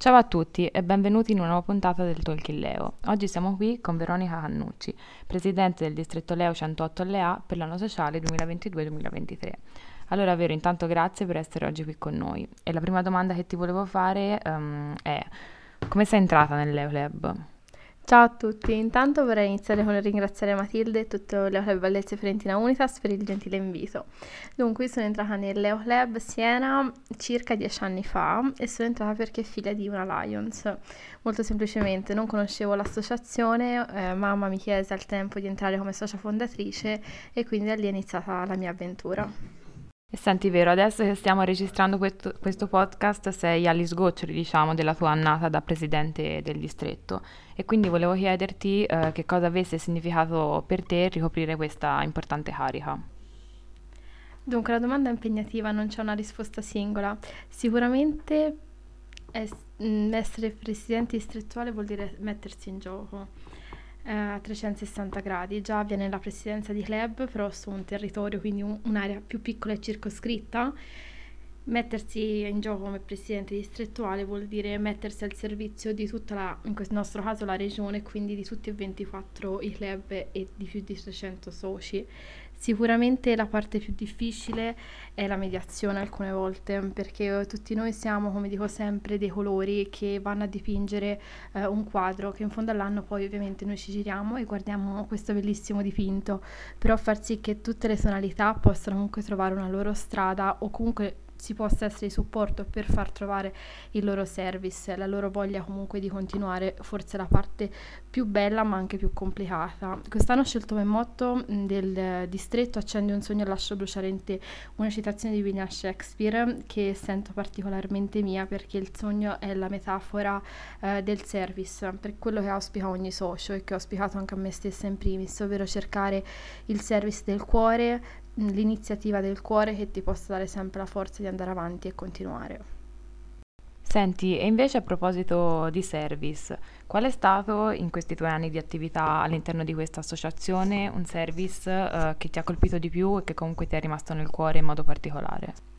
Ciao a tutti e benvenuti in una nuova puntata del Talk in Leo. Oggi siamo qui con Veronica Cannucci, presidente del distretto Leo 108 LA per l'anno sociale 2022-2023. Allora, Vero, intanto grazie per essere oggi qui con noi. E la prima domanda che ti volevo fare um, è come sei entrata nel Leo Lab? Ciao a tutti, intanto vorrei iniziare con ringraziare Matilde e tutto le Club Bellezze Fiorentina Unitas per il gentile invito. Dunque, sono entrata nel Leo Club Siena circa dieci anni fa e sono entrata perché figlia di una Lions. Molto semplicemente, non conoscevo l'associazione, eh, mamma mi chiese al tempo di entrare come socia fondatrice e quindi da lì è iniziata la mia avventura. Senti, vero, adesso che stiamo registrando questo, questo, podcast sei agli sgoccioli, diciamo, della tua annata da presidente del distretto e quindi volevo chiederti eh, che cosa avesse significato per te ricoprire questa importante carica. Dunque, la domanda è impegnativa, non c'è una risposta singola. Sicuramente mm, essere presidente distrettuale vuol dire mettersi in gioco a 360 gradi. Già avviene la presidenza di club, però su un territorio, quindi un, un'area più piccola e circoscritta. Mettersi in gioco come presidente distrettuale vuol dire mettersi al servizio di tutta la, in questo nostro caso la regione, quindi di tutti e 24 i club e di più di 300 soci. Sicuramente la parte più difficile è la mediazione alcune volte, perché tutti noi siamo, come dico sempre, dei colori che vanno a dipingere eh, un quadro che in fondo all'anno poi ovviamente noi ci giriamo e guardiamo questo bellissimo dipinto, però far sì che tutte le tonalità possano comunque trovare una loro strada o comunque si possa essere di supporto per far trovare il loro service, la loro voglia comunque di continuare, forse la parte più bella ma anche più complicata. Quest'anno ho scelto come motto del distretto Accendi un sogno e lascio bruciare in te, una citazione di William Shakespeare che sento particolarmente mia perché il sogno è la metafora eh, del service, per quello che auspica ogni socio e che ho auspicato anche a me stessa in primis, ovvero cercare il service del cuore, l'iniziativa del cuore che ti possa dare sempre la forza di andare avanti e continuare. Senti, e invece a proposito di service, qual è stato in questi tuoi anni di attività all'interno di questa associazione un service uh, che ti ha colpito di più e che comunque ti è rimasto nel cuore in modo particolare?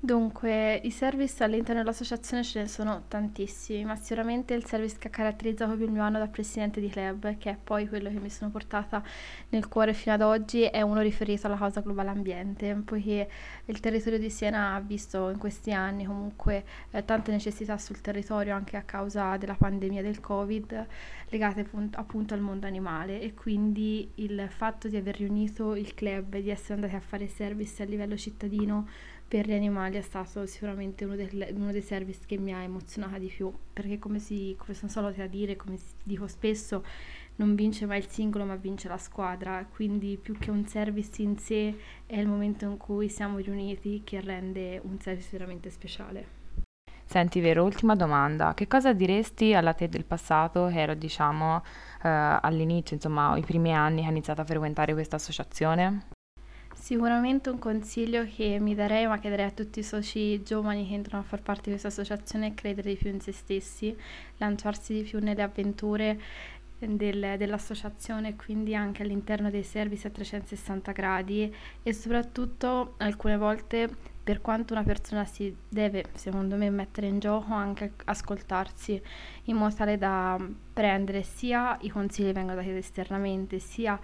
Dunque, i service all'interno dell'associazione ce ne sono tantissimi, ma sicuramente il service che ha caratterizzato più il mio anno da presidente di club, che è poi quello che mi sono portata nel cuore fino ad oggi, è uno riferito alla causa globale ambiente, poiché il territorio di Siena ha visto in questi anni comunque eh, tante necessità sul territorio anche a causa della pandemia del Covid legate appunto, appunto al mondo animale. E quindi il fatto di aver riunito il club e di essere andati a fare service a livello cittadino per gli animali è stato sicuramente uno, del, uno, dei service che mi ha emozionata di più, perché come, si, come sono solita dire, come dico spesso, non vince mai il singolo ma vince la squadra, quindi più che un service in sé è il momento in cui siamo riuniti che rende un service veramente speciale. Senti, vero, ultima domanda. Che cosa diresti alla te del passato, che ero, diciamo, eh, all'inizio, insomma, i primi anni che hai iniziato a frequentare questa associazione? Sicuramente un consiglio che mi darei, ma che darei a tutti i soci giovani che entrano a far parte di questa associazione è credere di più in se stessi, lanciarsi di più nelle avventure del, dell'associazione, quindi anche all'interno dei servizi a 360 gradi e soprattutto alcune volte per quanto una persona si deve, secondo me, mettere in gioco, anche ascoltarsi in modo tale da prendere sia i consigli che vengono dati esternamente, sia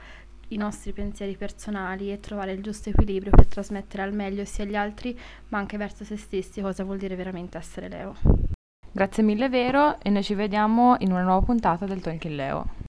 i nostri pensieri personali e trovare il giusto equilibrio per trasmettere al meglio sia agli altri ma anche verso se stessi cosa vuol dire veramente essere Leo. Grazie mille Vero e noi ci vediamo in una nuova puntata del Talking Leo.